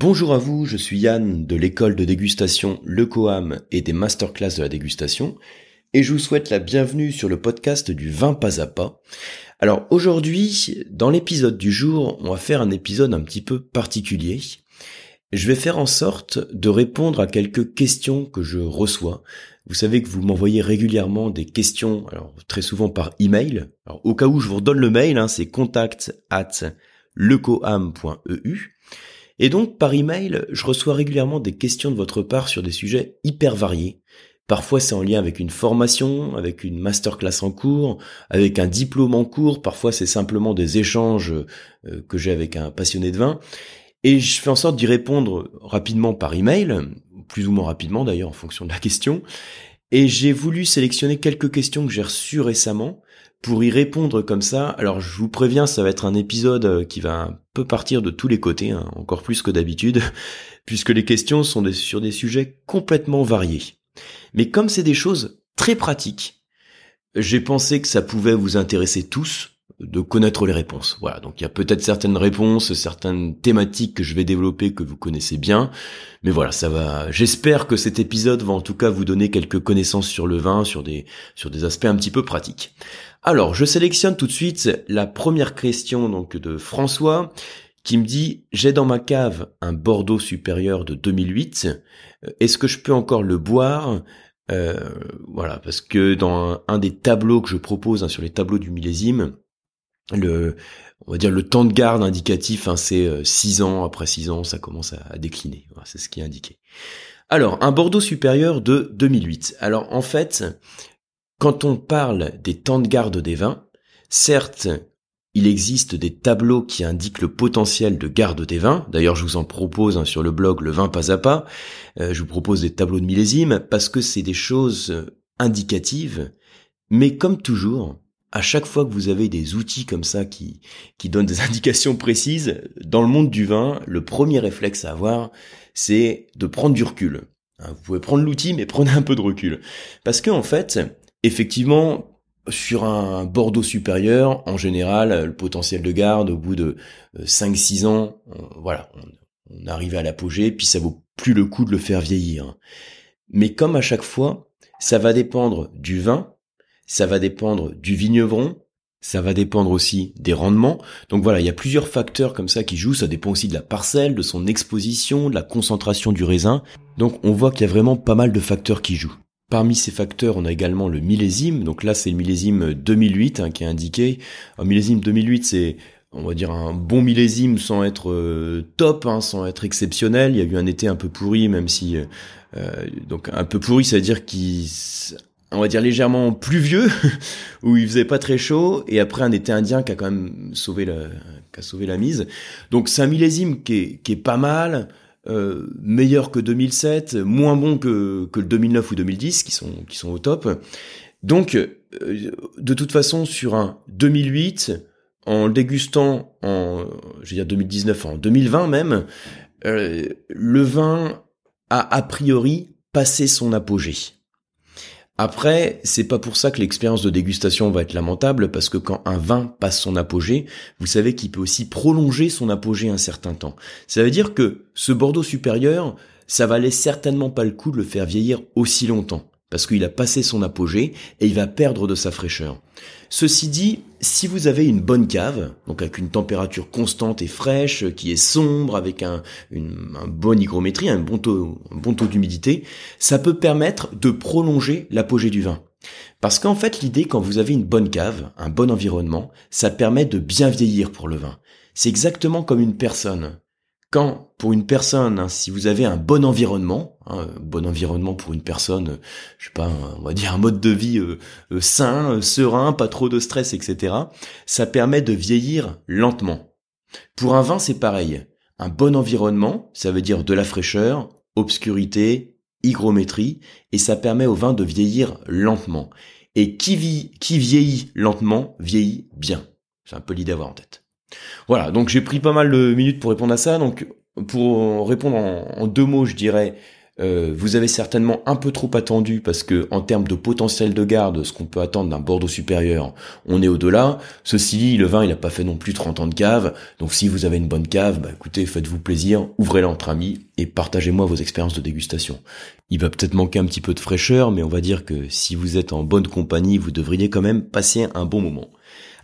Bonjour à vous, je suis Yann de l'école de dégustation Le Coam et des masterclass de la dégustation et je vous souhaite la bienvenue sur le podcast du vin pas à pas. Alors aujourd'hui, dans l'épisode du jour, on va faire un épisode un petit peu particulier. Je vais faire en sorte de répondre à quelques questions que je reçois. Vous savez que vous m'envoyez régulièrement des questions, très souvent par email. Alors au cas où je vous redonne le mail, hein, c'est contact at lecoam.eu. Et donc, par email, je reçois régulièrement des questions de votre part sur des sujets hyper variés. Parfois, c'est en lien avec une formation, avec une masterclass en cours, avec un diplôme en cours. Parfois, c'est simplement des échanges euh, que j'ai avec un passionné de vin. Et je fais en sorte d'y répondre rapidement par email, plus ou moins rapidement d'ailleurs en fonction de la question. Et j'ai voulu sélectionner quelques questions que j'ai reçues récemment pour y répondre comme ça, alors je vous préviens, ça va être un épisode euh, qui va un peu partir de tous les côtés, hein, encore plus que d'habitude, puisque les questions sont sur des sujets complètement variés. Mais comme c'est des choses très pratiques, j'ai pensé que ça pouvait vous intéresser tous, de connaître les réponses. Voilà, donc il y a peut-être certaines réponses, certaines thématiques que je vais développer que vous connaissez bien, mais voilà, ça va. J'espère que cet épisode va en tout cas vous donner quelques connaissances sur le vin, sur des sur des aspects un petit peu pratiques. Alors, je sélectionne tout de suite la première question donc de François qui me dit j'ai dans ma cave un Bordeaux supérieur de 2008. Est-ce que je peux encore le boire? Euh, Voilà, parce que dans un, des tableaux que je propose hein, sur les tableaux du millésime, le on va dire le temps de garde indicatif, hein, c'est 6 euh, ans. Après 6 ans, ça commence à, décliner. c'est ce qui est indiqué. Alors, un Bordeaux supérieur de 2008. Alors, en fait, quand on parle des temps de garde des vins, certes, il existe des tableaux qui indiquent le potentiel de garde des vins. D'ailleurs, je vous en propose hein, sur le blog Le vin pas à pas. Euh, je vous propose des tableaux de millésime parce que c'est des choses indicatives. Mais comme toujours, à chaque fois que vous avez des outils comme ça qui, qui donnent des indications précises, dans le monde du vin, le premier réflexe à avoir, c'est de prendre du recul. Hein, vous pouvez prendre l'outil, mais prenez un peu de recul. Parce que, en fait, effectivement, sur un Bordeaux supérieur, en général, le potentiel de garde, au bout de 5-6 euh, ans, voilà, on, on arrive à l'apogée, puis ça vaut plus le coup de le faire vieillir. Mais comme à chaque fois, ça va dépendre du vin, ça va dépendre du vigneron, ça va dépendre aussi des rendements. Donc voilà, il y a plusieurs facteurs comme ça qui jouent. Ça dépend aussi de la parcelle, de son exposition, de la concentration du raisin. Donc on voit qu'il y a vraiment pas mal de facteurs qui jouent. Parmi ces facteurs, on a également le millésime. Donc là, c'est le millésime 2008 hein, qui est indiqué. Un millésime 2008, c'est on va dire un bon millésime sans être euh, top, hein, sans être exceptionnel. Il y a eu un été un peu pourri, même si euh, euh donc un peu pourri, ça veut dire qu'il on va dire légèrement pluvieux où il faisait pas très chaud et après un été indien qui a quand même sauvé la qui a sauvé la mise. Donc c'est un millésime qui est, qui est pas mal euh, meilleur que 2007 moins bon que, que le 2009 ou 2010 qui sont qui sont au top. Donc euh, de toute façon sur un 2008 en le dégustant en je veux dire 2019 en 2020 même euh, le vin a a priori passé son apogée après, c'est pas pour ça que l'expérience de dégustation va être lamentable, parce que quand un vin passe son apogée, vous savez qu'il peut aussi prolonger son apogée un certain temps. Ça veut dire que ce Bordeaux supérieur, ça valait certainement pas le coup de le faire vieillir aussi longtemps parce qu'il a passé son apogée et il va perdre de sa fraîcheur. Ceci dit, si vous avez une bonne cave, donc avec une température constante et fraîche, qui est sombre, avec un, une, un bon hygrométrie, un bon taux d'humidité, ça peut permettre de prolonger l'apogée du vin. Parce qu'en fait, l'idée, quand vous avez une bonne cave, un bon environnement, ça permet de bien vieillir pour le vin. C'est exactement comme une personne. Quand, pour une personne, hein, si vous avez un bon environnement, un hein, bon environnement pour une personne, je sais pas, on va dire un mode de vie euh, euh, sain, euh, serein, pas trop de stress, etc., ça permet de vieillir lentement. Pour un vin, c'est pareil. Un bon environnement, ça veut dire de la fraîcheur, obscurité, hygrométrie, et ça permet au vin de vieillir lentement. Et qui, vit, qui vieillit lentement, vieillit bien. C'est un peu l'idée à avoir en tête. Voilà, donc j'ai pris pas mal de minutes pour répondre à ça. Donc pour répondre en, deux mots, je dirais euh, vous avez certainement un peu trop attendu parce que en termes de potentiel de garde, ce qu'on peut attendre d'un Bordeaux supérieur, on est au-delà. Ceci dit, le vin, il n'a pas fait non plus 30 ans de cave. Donc si vous avez une bonne cave, bah écoutez, faites-vous plaisir, ouvrez-la entre amis et partagez-moi vos expériences de dégustation. Il va peut-être manquer un petit peu de fraîcheur, mais on va dire que si vous êtes en bonne compagnie, vous devriez quand même passer un bon moment.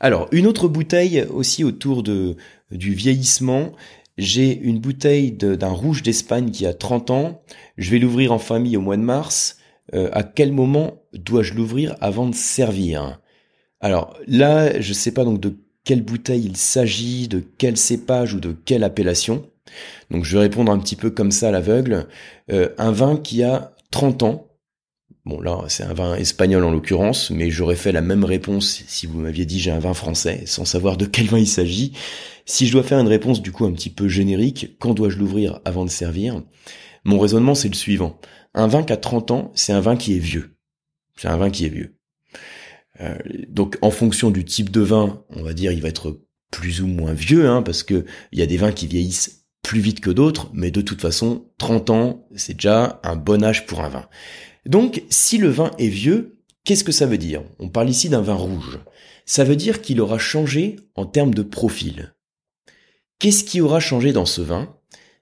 Alors, une autre bouteille aussi autour de, du vieillissement, j'ai une bouteille d'un rouge d'Espagne qui a 30 ans. Je vais l'ouvrir en famille au mois de mars. Euh, à quel moment dois-je l'ouvrir avant de servir? Alors là, je ne sais pas donc de quelle bouteille il s'agit, de quel cépage ou de quelle appellation. Donc je vais répondre un petit peu comme ça à l'aveugle. Euh, un vin qui a 30 ans. Bon là, c'est un vin espagnol en l'occurrence, mais j'aurais fait la même réponse si vous m'aviez dit j'ai un vin français, sans savoir de quel vin il s'agit. Si je dois faire une réponse du coup un petit peu générique, quand dois-je l'ouvrir avant de servir? Mon raisonnement c'est le suivant. Un vin qui a 30 ans, c'est un vin qui est vieux. C'est un vin qui est vieux. Euh, donc en fonction du type de vin, on va dire il va être plus ou moins vieux, hein, parce que il y a des vins qui vieillissent plus vite que d'autres, mais de toute façon, 30 ans, c'est déjà un bon âge pour un vin. Donc si le vin est vieux, qu'est-ce que ça veut dire? On parle ici d'un vin rouge. Ça veut dire qu'il aura changé en termes de profil. Qu'est-ce qui aura changé dans ce vin?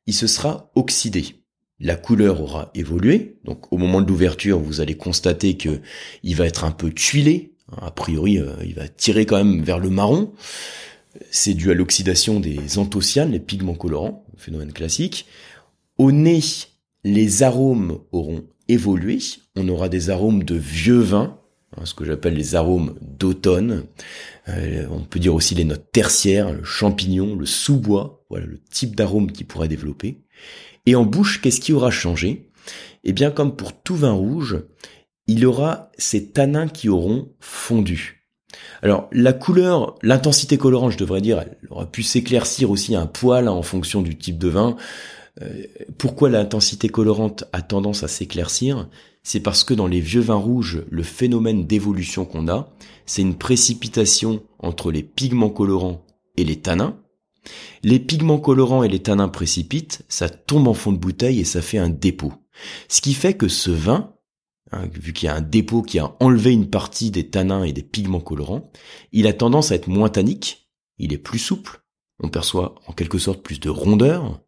Il se sera oxydé. La couleur aura évolué. Donc au moment de l'ouverture, vous allez constater que il va être un peu tuilé. A priori, euh, il va tirer quand même vers le marron. C'est dû à l'oxydation des anthocyanes, les pigments colorants, phénomène classique. Au nez, les arômes auront évolué. On aura des arômes de vieux vin, hein, ce que j'appelle les arômes d'automne. Euh, on peut dire aussi les notes tertiaires, le champignon, le sous-bois, voilà le type d'arôme qui pourrait développer. Et en bouche, qu'est-ce qui aura changé? Eh bien, comme pour tout vin rouge, il aura ces tanins qui auront fondu. Alors, la couleur, l'intensité colorante, je devrais dire, elle aura pu s'éclaircir aussi un poil hein, en fonction du type de vin. Euh, pourquoi l'intensité colorante a tendance à s'éclaircir? C'est parce que dans les vieux vins rouges, le phénomène d'évolution qu'on a, c'est une précipitation entre les pigments colorants et les tanins. Les pigments colorants et les tanins précipitent, ça tombe en fond de bouteille et ça fait un dépôt. Ce qui fait que ce vin, hein, vu qu'il y a un dépôt qui a enlevé une partie des tanins et des pigments colorants, il a tendance à être moins tannique, il est plus souple, on perçoit en quelque sorte plus de rondeur,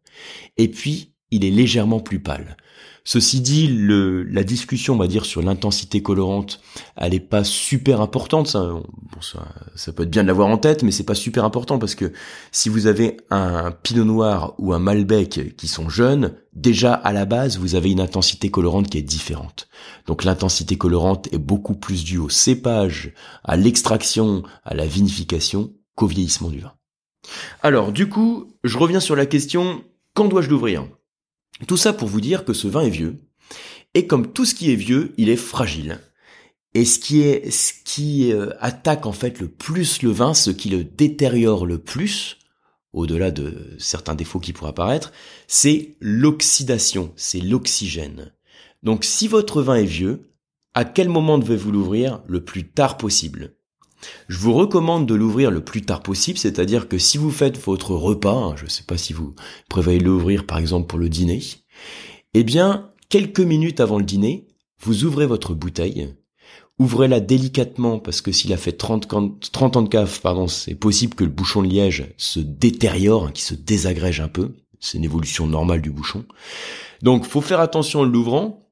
et puis il est légèrement plus pâle. Ceci dit, le, la discussion, on va dire, sur l'intensité colorante, elle est pas super importante. Ça, bon, ça, ça, peut être bien de l'avoir en tête, mais c'est pas super important parce que si vous avez un Pinot Noir ou un Malbec qui sont jeunes, déjà à la base, vous avez une intensité colorante qui est différente. Donc l'intensité colorante est beaucoup plus due au cépage, à l'extraction, à la vinification qu'au vieillissement du vin. Alors, du coup, je reviens sur la question quand dois-je l'ouvrir? Tout ça pour vous dire que ce vin est vieux. Et comme tout ce qui est vieux, il est fragile. Et ce qui est, ce qui euh, attaque en fait le plus le vin, ce qui le détériore le plus, au-delà de certains défauts qui pourraient apparaître, c'est l'oxydation, c'est l'oxygène. Donc si votre vin est vieux, à quel moment devez-vous l'ouvrir Le plus tard possible? Je vous recommande de l'ouvrir le plus tard possible, c'est-à-dire que si vous faites votre repas, hein, je ne sais pas si vous prévoyez l'ouvrir par exemple pour le dîner, eh bien, quelques minutes avant le dîner, vous ouvrez votre bouteille, ouvrez-la délicatement parce que s'il a fait 30, 30 ans de cave, pardon, c'est possible que le bouchon de liège se détériore, hein, qui se désagrège un peu. C'est une évolution normale du bouchon. Donc, faut faire attention en l'ouvrant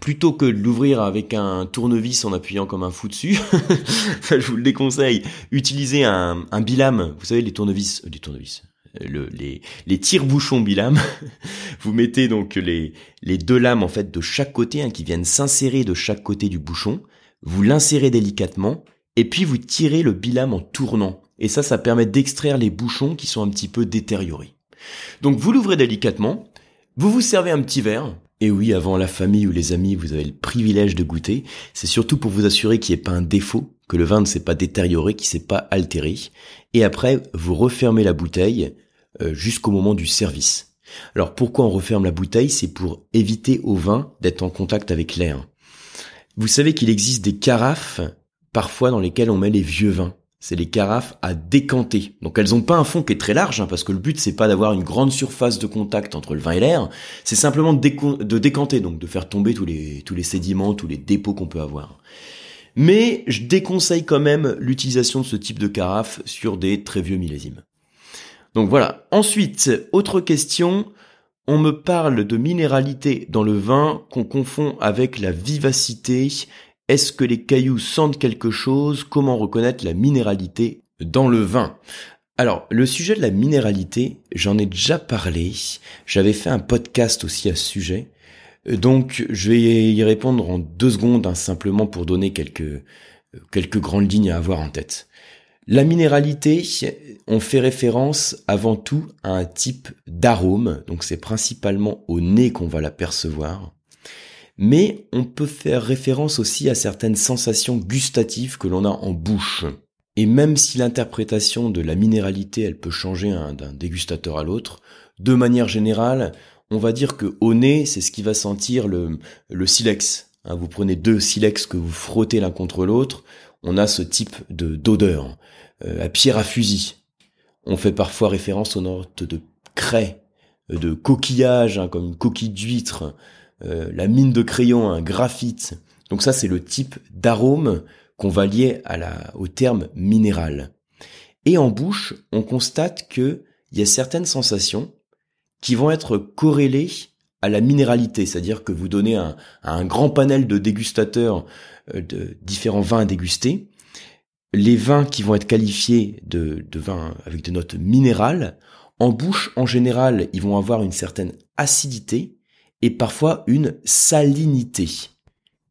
plutôt que de l'ouvrir avec un tournevis en appuyant comme un fou dessus, je vous le déconseille, utilisez un, bilame, vous savez les tournevis, euh, les tournevis, euh, le, les, les tire-bouchons bilame. vous mettez donc les, les deux lames en fait de chaque côté, hein, qui viennent s'insérer de chaque côté du bouchon. Vous l'insérez délicatement et puis vous tirez le bilame en tournant. Et ça, ça permet d'extraire les bouchons qui sont un petit peu détériorés. Donc vous l'ouvrez délicatement, vous vous servez un petit verre, et oui, avant la famille ou les amis, vous avez le privilège de goûter. C'est surtout pour vous assurer qu'il n'y ait pas un défaut, que le vin ne s'est pas détérioré, qu'il ne s'est pas altéré. Et après, vous refermez la bouteille euh, jusqu'au moment du service. Alors pourquoi on referme la bouteille? C'est pour éviter au vin d'être en contact avec l'air. Vous savez qu'il existe des carafes parfois dans lesquelles on met les vieux vins. C'est les carafes à décanter. Donc elles ont pas un fond qui est très large, hein, parce que le but c'est pas d'avoir une grande surface de contact entre le vin et l'air, c'est simplement de, décanter, donc de faire tomber tous les, tous les sédiments, tous les dépôts qu'on peut avoir. Mais je déconseille quand même l'utilisation de ce type de carafe sur des très vieux millésimes. Donc voilà. Ensuite, autre question. On me parle de minéralité dans le vin qu'on confond avec la vivacité est-ce que les cailloux sentent quelque chose? Comment reconnaître la minéralité dans le vin? Alors, le sujet de la minéralité, j'en ai déjà parlé. J'avais fait un podcast aussi à ce sujet. Donc, je vais y répondre en deux secondes, hein, simplement pour donner quelques, quelques grandes lignes à avoir en tête. La minéralité, on fait référence avant tout à un type d'arôme. Donc, c'est principalement au nez qu'on va l'apercevoir mais on peut faire référence aussi à certaines sensations gustatives que l'on a en bouche. Et même si l'interprétation de la minéralité, elle peut changer d'un dégustateur à l'autre, de manière générale, on va dire que au nez, c'est ce qui va sentir le, le silex. Hein, vous prenez deux silex que vous frottez l'un contre l'autre, on a ce type de d'odeur. Euh, à pierre à fusil, on fait parfois référence aux notes de craie, de coquillage, hein, comme une coquille d'huître, euh, la mine de crayon, un graphite. Donc ça, c'est le type d'arôme qu'on va lier à la, au terme minéral. Et en bouche, on constate que il y a certaines sensations qui vont être corrélées à la minéralité, c'est-à-dire que vous donnez un, un grand panel de dégustateurs euh, de différents vins à déguster. Les vins qui vont être qualifiés de, de vins avec des notes minérales, en bouche, en général, ils vont avoir une certaine acidité, et parfois une salinité.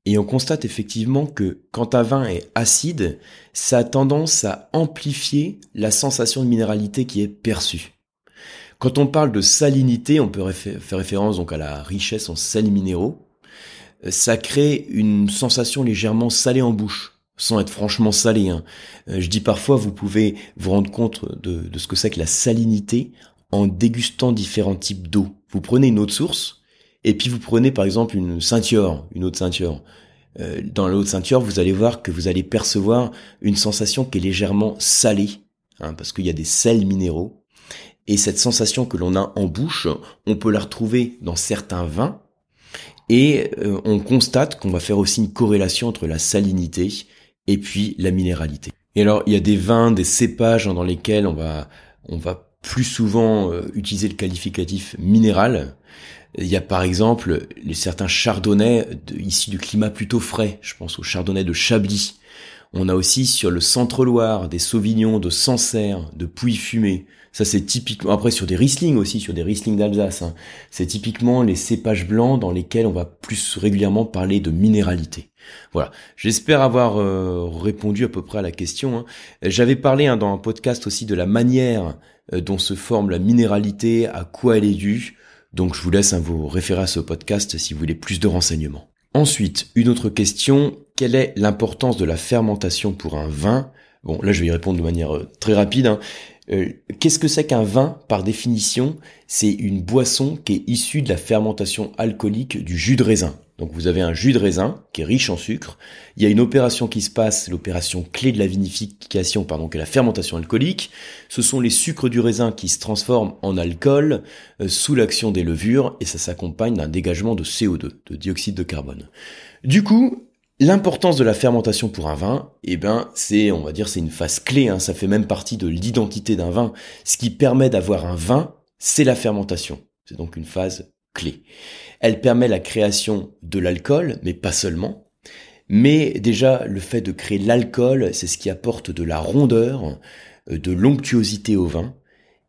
Et on constate effectivement que quand un vin est acide, ça a tendance à amplifier la sensation de minéralité qui est perçue. Quand on parle de salinité, on peut faire référence donc à la richesse en sels minéraux. Ça crée une sensation légèrement salée en bouche, sans être franchement salé. Hein. Euh, je dis parfois, vous pouvez vous rendre compte de, de ce que c'est que la salinité en dégustant différents types d'eau. Vous prenez une eau de source, et puis vous prenez par exemple une ceinture, une autre ceinture. Euh, dans l'autre ceinture, vous allez voir que vous allez percevoir une sensation qui est légèrement salée, hein, parce qu'il y a des sels minéraux. Et cette sensation que l'on a en bouche, on peut la retrouver dans certains vins. Et euh, on constate qu'on va faire aussi une corrélation entre la salinité et puis la minéralité. Et alors, il y a des vins, des cépages dans lesquels on va, on va plus souvent euh, utiliser le qualificatif minéral. Il y a par exemple les certains chardonnays issus du climat plutôt frais. Je pense au chardonnay de Chablis. On a aussi sur le centre-Loire des sauvignons de Sancerre, de Pouilly-Fumé. Ça c'est typiquement après sur des Riesling aussi, sur des Riesling d'Alsace. Hein. C'est typiquement les cépages blancs dans lesquels on va plus régulièrement parler de minéralité. Voilà. J'espère avoir euh, répondu à peu près à la question. Hein. J'avais parlé hein, dans un podcast aussi de la manière euh, dont se forme la minéralité, à quoi elle est due. Donc je vous laisse un vous référer à ce podcast si vous voulez plus de renseignements. Ensuite, une autre question, quelle est l'importance de la fermentation pour un vin? Bon, là je vais y répondre de manière euh, très rapide. Hein. Qu'est-ce que c'est qu'un vin? Par définition, c'est une boisson qui est issue de la fermentation alcoolique du jus de raisin. Donc vous avez un jus de raisin qui est riche en sucre. Il y a une opération qui se passe, l'opération clé de la vinification, pardon, qui est la fermentation alcoolique. Ce sont les sucres du raisin qui se transforment en alcool euh, sous l'action des levures et ça s'accompagne d'un dégagement de CO2, de dioxyde de carbone. Du coup, L'importance de la fermentation pour un vin, eh ben, c'est, on va dire, c'est une phase clé. Hein, ça fait même partie de l'identité d'un vin. Ce qui permet d'avoir un vin, c'est la fermentation. C'est donc une phase clé. Elle permet la création de l'alcool, mais pas seulement. Mais déjà, le fait de créer l'alcool, c'est ce qui apporte de la rondeur, euh, de l'onctuosité au vin.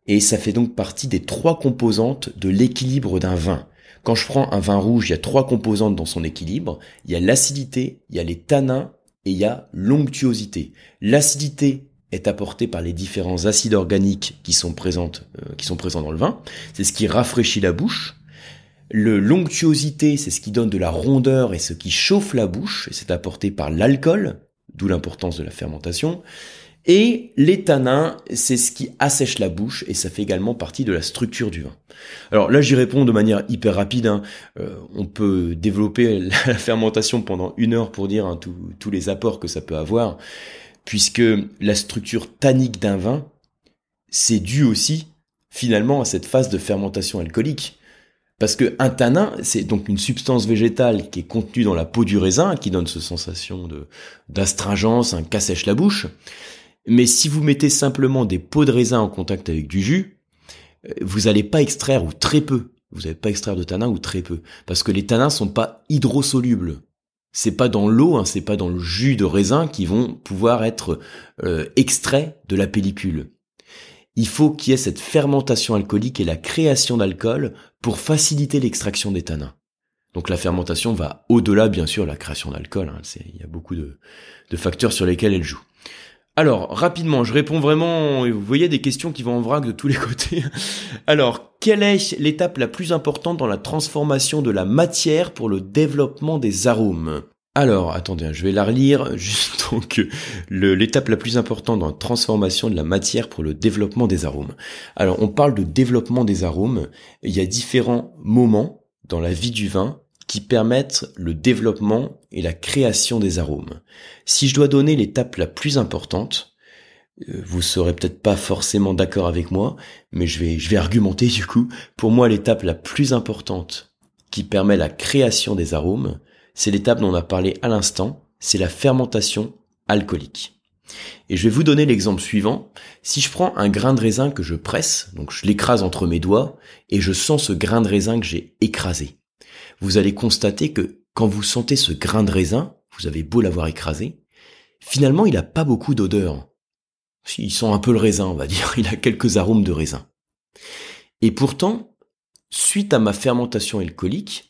Et ça fait donc partie des trois composantes de l'équilibre d'un vin. Quand je prends un vin rouge, il y a trois composantes dans son équilibre. Il y a l'acidité, il y a les tanins et il y a l'onctuosité. L'acidité est apportée par les différents acides organiques qui sont, euh, qui sont présents dans le vin. C'est ce qui rafraîchit la bouche. Le l'onctuosité, c'est ce qui donne de la rondeur et ce qui chauffe la bouche, et c'est apporté par l'alcool, d'où l'importance de la fermentation. Et les tanins, c'est ce qui assèche la bouche et ça fait également partie de la structure du vin. Alors là, j'y réponds de manière hyper rapide. Hein. Euh, on peut développer la fermentation pendant une heure pour dire hein, tous les apports que ça peut avoir. puisque la structure tannique d'un vin, c'est dû aussi finalement à cette phase de fermentation alcoolique. Parce que un tanin, c'est donc une substance végétale qui est contenue dans la peau du raisin, qui donne cette sensation de d'astringence, un cassèche la bouche. Mais si vous mettez simplement des peaux de raisin en contact avec du jus, euh, vous n'allez pas extraire ou très peu. Vous n'allez pas extraire de tanin ou très peu, parce que les tanins sont pas hydrosolubles. C'est pas dans l'eau, hein, c'est pas dans le jus de raisin qui vont pouvoir être euh, extraits de la pellicule il faut qu'il y ait cette fermentation alcoolique et la création d'alcool pour faciliter l'extraction des tanins. Donc la fermentation va au-delà, bien sûr, de la création d'alcool. Hein. Il y a beaucoup de, facteurs sur lesquels elle joue. Alors, rapidement, je réponds vraiment, vous voyez des questions qui vont en vrac de tous les côtés. Alors, quelle est l'étape la plus importante dans la transformation de la matière pour le développement des arômes? Alors, attendez, hein, je vais la relire. Juste donc, l'étape la plus importante dans la transformation de la matière pour le développement des arômes. Alors, on parle de développement des arômes. Il y a différents moments dans la vie du vin qui permettent le développement et la création des arômes. Si je dois donner l'étape la plus importante, euh, vous serez peut-être pas forcément d'accord avec moi, mais je vais, je vais argumenter du coup. Pour moi, l'étape la plus importante qui permet la création des arômes, c'est l'étape dont on a parlé à l'instant, c'est la fermentation alcoolique. Et je vais vous donner l'exemple suivant. Si je prends un grain de raisin que je presse, donc je l'écrase entre mes doigts, et je sens ce grain de raisin que j'ai écrasé, vous allez constater que quand vous sentez ce grain de raisin, vous avez beau l'avoir écrasé, finalement il n'a pas beaucoup d'odeur. Il sent un peu le raisin, on va dire, il a quelques arômes de raisin. Et pourtant, suite à ma fermentation alcoolique,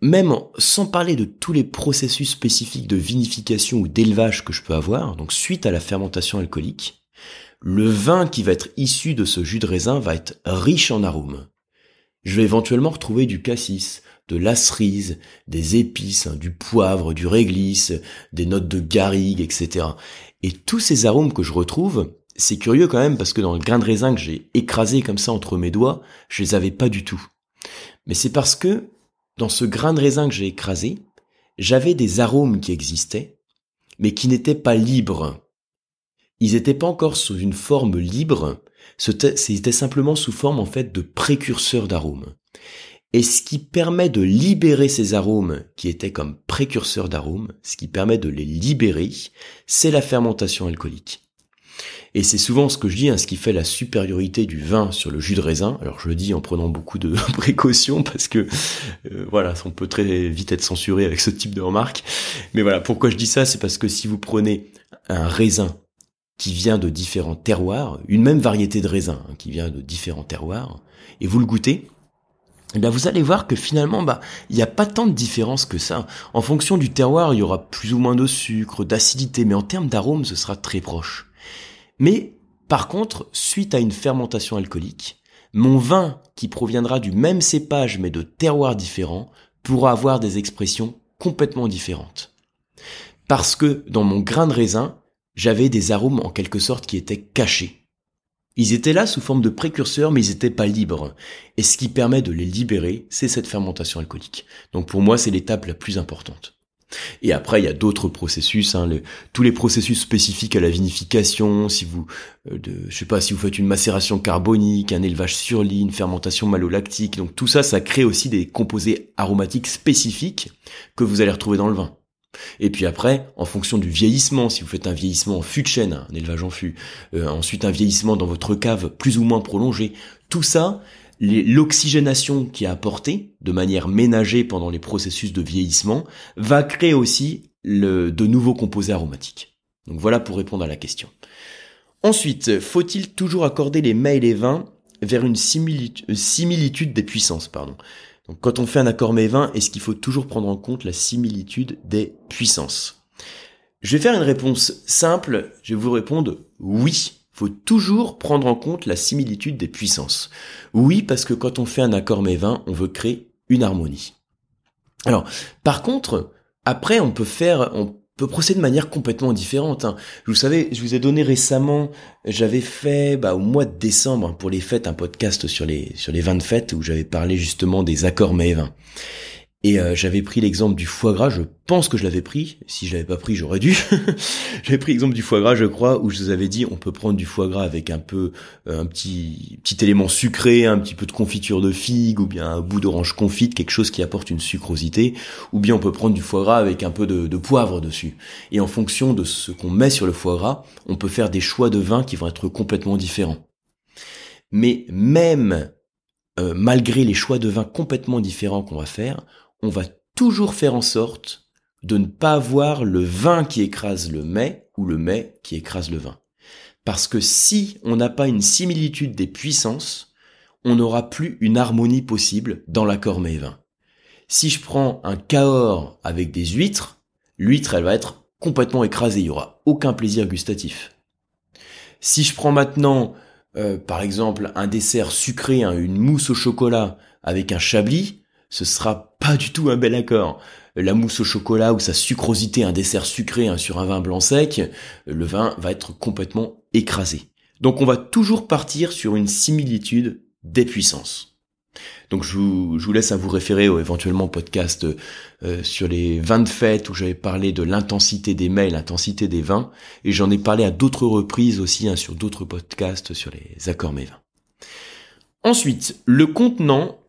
même sans parler de tous les processus spécifiques de vinification ou d'élevage que je peux avoir, donc suite à la fermentation alcoolique, le vin qui va être issu de ce jus de raisin va être riche en arômes. Je vais éventuellement retrouver du cassis, de la cerise, des épices, hein, du poivre, du réglisse, des notes de garrigue, etc. Et tous ces arômes que je retrouve, c'est curieux quand même parce que dans le grain de raisin que j'ai écrasé comme ça entre mes doigts, je les avais pas du tout. Mais c'est parce que dans ce grain de raisin que j'ai écrasé, j'avais des arômes qui existaient, mais qui n'étaient pas libres. Ils n'étaient pas encore sous une forme libre, c'était simplement sous forme en fait de précurseurs d'arômes. Et ce qui permet de libérer ces arômes qui étaient comme précurseurs d'arômes, ce qui permet de les libérer, c'est la fermentation alcoolique. Et c'est souvent ce que je dis, hein, ce qui fait la supériorité du vin sur le jus de raisin. Alors je le dis en prenant beaucoup de précautions parce que euh, voilà, on peut très vite être censuré avec ce type de remarques. Mais voilà, pourquoi je dis ça, c'est parce que si vous prenez un raisin qui vient de différents terroirs, une même variété de raisin hein, qui vient de différents terroirs, et vous le goûtez, eh vous allez voir que finalement, bah, il n'y a pas tant de différence que ça. En fonction du terroir, il y aura plus ou moins de sucre, d'acidité, mais en termes d'arôme, ce sera très proche. Mais par contre, suite à une fermentation alcoolique, mon vin, qui proviendra du même cépage mais de terroirs différents, pourra avoir des expressions complètement différentes. Parce que dans mon grain de raisin, j'avais des arômes en quelque sorte qui étaient cachés. Ils étaient là sous forme de précurseurs, mais ils n'étaient pas libres. Et ce qui permet de les libérer, c'est cette fermentation alcoolique. Donc pour moi, c'est l'étape la plus importante. Et après, il y a d'autres processus, hein, tous les processus spécifiques à la vinification, si vous, euh, de, je sais pas, si vous faites une macération carbonique, un élevage sur lit, une fermentation malolactique, donc tout ça, ça crée aussi des composés aromatiques spécifiques que vous allez retrouver dans le vin. Et puis après, en fonction du vieillissement, si vous faites un vieillissement en fût de chêne, un élevage en fût, euh, ensuite un vieillissement dans votre cave plus ou moins prolongé, tout ça, l'oxygénation qui est apportée de manière ménagée pendant les processus de vieillissement va créer aussi de nouveaux composés aromatiques. Donc voilà pour répondre à la question. Ensuite, faut-il toujours accorder les mets et les vins vers une similitude, des puissances pardon? Donc quand on fait un accord mets-vins, est-ce qu'il faut toujours prendre en compte la similitude des puissances? Je vais faire une réponse simple, je vais vous répondre oui faut toujours prendre en compte la similitude des puissances. Oui, parce que quand on fait un accord mévin, on veut créer une harmonie. Alors, par contre, après, on peut faire, on peut procéder de manière complètement différente. Hein. Vous savez, je vous ai donné récemment, j'avais fait bah, au mois de décembre hein, pour les fêtes un podcast sur les sur les vins de fête où j'avais parlé justement des accords mévins. Et euh, j'avais pris l'exemple du foie gras, je pense que je l'avais pris, si je l'avais pas pris j'aurais dû. j'avais pris l'exemple du foie gras je crois, où je vous avais dit on peut prendre du foie gras avec un peu euh, un petit petit élément sucré, un petit peu de confiture de figue, ou bien un bout d'orange confite, quelque chose qui apporte une sucrosité, ou bien on peut prendre du foie gras avec un peu de, de poivre dessus. Et en fonction de ce qu'on met sur le foie gras, on peut faire des choix de vin qui vont être complètement différents. Mais même euh, malgré les choix de vin complètement différents qu'on va faire, on va toujours faire en sorte de ne pas avoir le vin qui écrase le mets ou le mets qui écrase le vin. Parce que si on n'a pas une similitude des puissances, on n'aura plus une harmonie possible dans l'accord mets-vin. Si je prends un Cahors avec des huîtres, l'huître elle va être complètement écrasée, il y aura aucun plaisir gustatif. Si je prends maintenant euh, par exemple un dessert sucré, hein, une mousse au chocolat avec un chablis, ce sera pas du tout un bel accord. La mousse au chocolat ou sa sucrosité, un dessert sucré hein, sur un vin blanc sec, le vin va être complètement écrasé. Donc on va toujours partir sur une similitude des puissances. Donc je vous, laisse à vous référer au éventuellement podcast euh, sur les vins de fête où j'avais parlé de l'intensité des mets, l'intensité des vins, et j'en ai parlé à d'autres reprises aussi hein, sur d'autres podcasts sur les accords mets vins. Ensuite, le contenant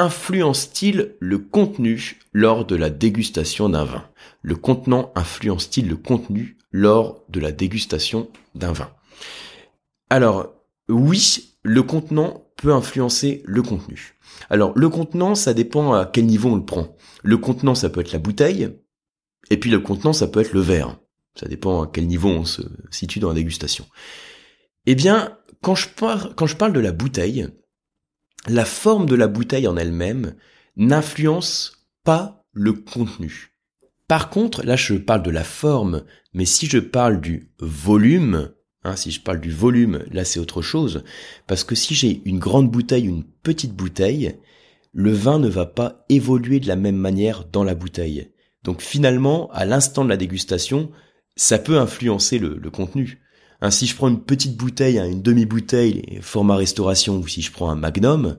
influence-t-il le contenu lors de la dégustation d'un vin? Le contenant influence-t-il le contenu lors de la dégustation d'un vin? Alors, oui, le contenant peut influencer le contenu. Alors, le contenant, ça dépend à quel niveau on le prend. Le contenant, ça peut être la bouteille, et puis le contenant, ça peut être le verre. Ça dépend à quel niveau on se situe dans la dégustation. Eh bien, quand je, parle, quand je parle de la bouteille, la forme de la bouteille en elle-même n'influence pas le contenu. Par contre, là je parle de la forme, mais si je parle du volume, hein, si je parle du volume, là c'est autre chose, parce que si j'ai une grande bouteille, une petite bouteille, le vin ne va pas évoluer de la même manière dans la bouteille. Donc finalement, à l'instant de la dégustation, ça peut influencer le, le contenu. Hein, si je prends une petite bouteille, hein, une demi-bouteille, format restauration, ou si je prends un magnum,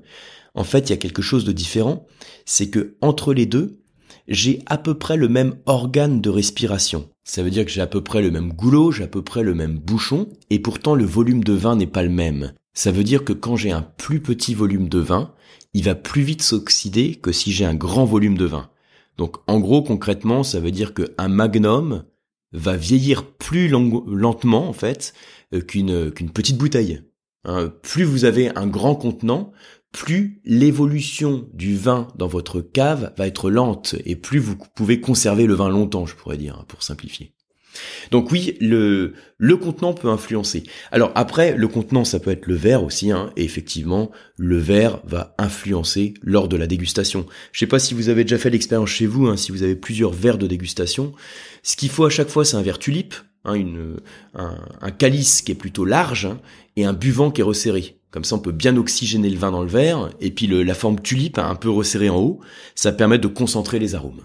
en fait, il y a quelque chose de différent. C'est que entre les deux, j'ai à peu près le même organe de respiration. Ça veut dire que j'ai à peu près le même goulot, j'ai à peu près le même bouchon, et pourtant le volume de vin n'est pas le même. Ça veut dire que quand j'ai un plus petit volume de vin, il va plus vite s'oxyder que si j'ai un grand volume de vin. Donc en gros concrètement, ça veut dire qu'un magnum va vieillir plus lentement en fait euh, qu'une petite bouteille. Hein, plus vous avez un grand contenant, plus l'évolution du vin dans votre cave va être lente et plus vous pouvez conserver le vin longtemps, je pourrais dire, pour simplifier. Donc oui, le, le contenant peut influencer. Alors après, le contenant, ça peut être le verre aussi, hein, et effectivement, le verre va influencer lors de la dégustation. Je sais pas si vous avez déjà fait l'expérience chez vous, hein, si vous avez plusieurs verres de dégustation. Ce qu'il faut à chaque fois, c'est un verre tulipe, hein, un, calice qui est plutôt large, et un buvant qui est resserré. Comme ça, on peut bien oxygéner le vin dans le verre, et puis la forme tulipe, un peu resserrée en haut, ça permet de concentrer les arômes.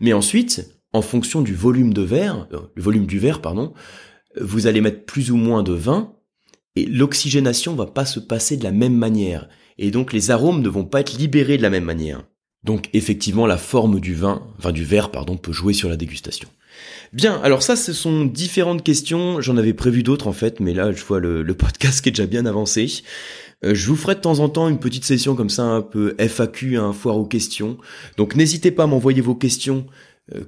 Mais ensuite, en fonction du volume de verre, euh, volume du verre, pardon, vous allez mettre plus ou moins de vin et l'oxygénation va pas se passer de la même manière et donc les arômes ne vont pas être libérés de la même manière. Donc effectivement la forme du vin, enfin du verre pardon, peut jouer sur la dégustation. Bien, alors ça ce sont différentes questions, j'en avais prévu d'autres en fait, mais là je vois le, podcast qui est déjà bien avancé. Euh, je vous ferai de temps en temps une petite session comme ça un peu FAQ, un foire aux questions. Donc n'hésitez pas à m'envoyer vos questions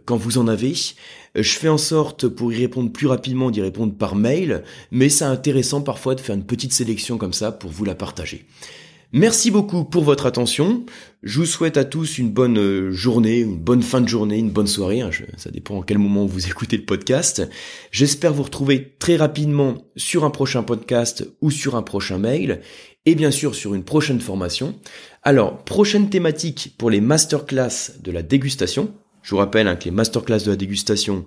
quand vous en avez. Euh, je fais en sorte pour y répondre plus rapidement d'y répondre par mail, mais c'est intéressant parfois de faire une petite sélection comme ça pour vous la partager. Merci beaucoup pour votre attention. Je vous souhaite à tous une bonne euh, journée, une bonne fin de journée, une bonne soirée. Hein. ça dépend à quel moment vous écoutez le podcast. J'espère vous retrouver très rapidement sur un prochain podcast ou sur un prochain mail et bien sûr sur une prochaine formation. Alors, prochaine thématique pour les masterclass de la dégustation. Je vous rappelle hein, que les masterclass de la dégustation,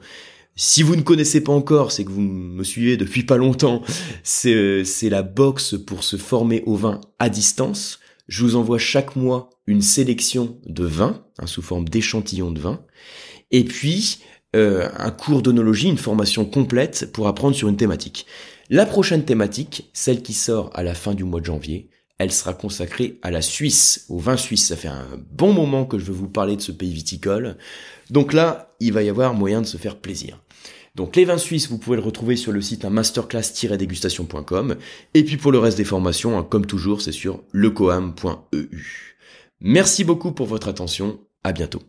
si vous ne connaissez pas encore, c'est que vous me suivez depuis pas longtemps, c'est la box pour se former au vin à distance. Je vous envoie chaque mois une sélection de vins, hein, sous forme d'échantillons de vin, et puis euh, un cours d'onologie, une formation complète pour apprendre sur une thématique. La prochaine thématique, celle qui sort à la fin du mois de janvier, elle sera consacrée à la Suisse, au vin suisse. Ça fait un bon moment que je veux vous parler de ce pays viticole. Donc là, il va y avoir moyen de se faire plaisir. Donc les vins suisses, vous pouvez le retrouver sur le site masterclass-dégustation.com. Et puis pour le reste des formations, hein, comme toujours, c'est sur lecoam.eu. Merci beaucoup pour votre attention. À bientôt.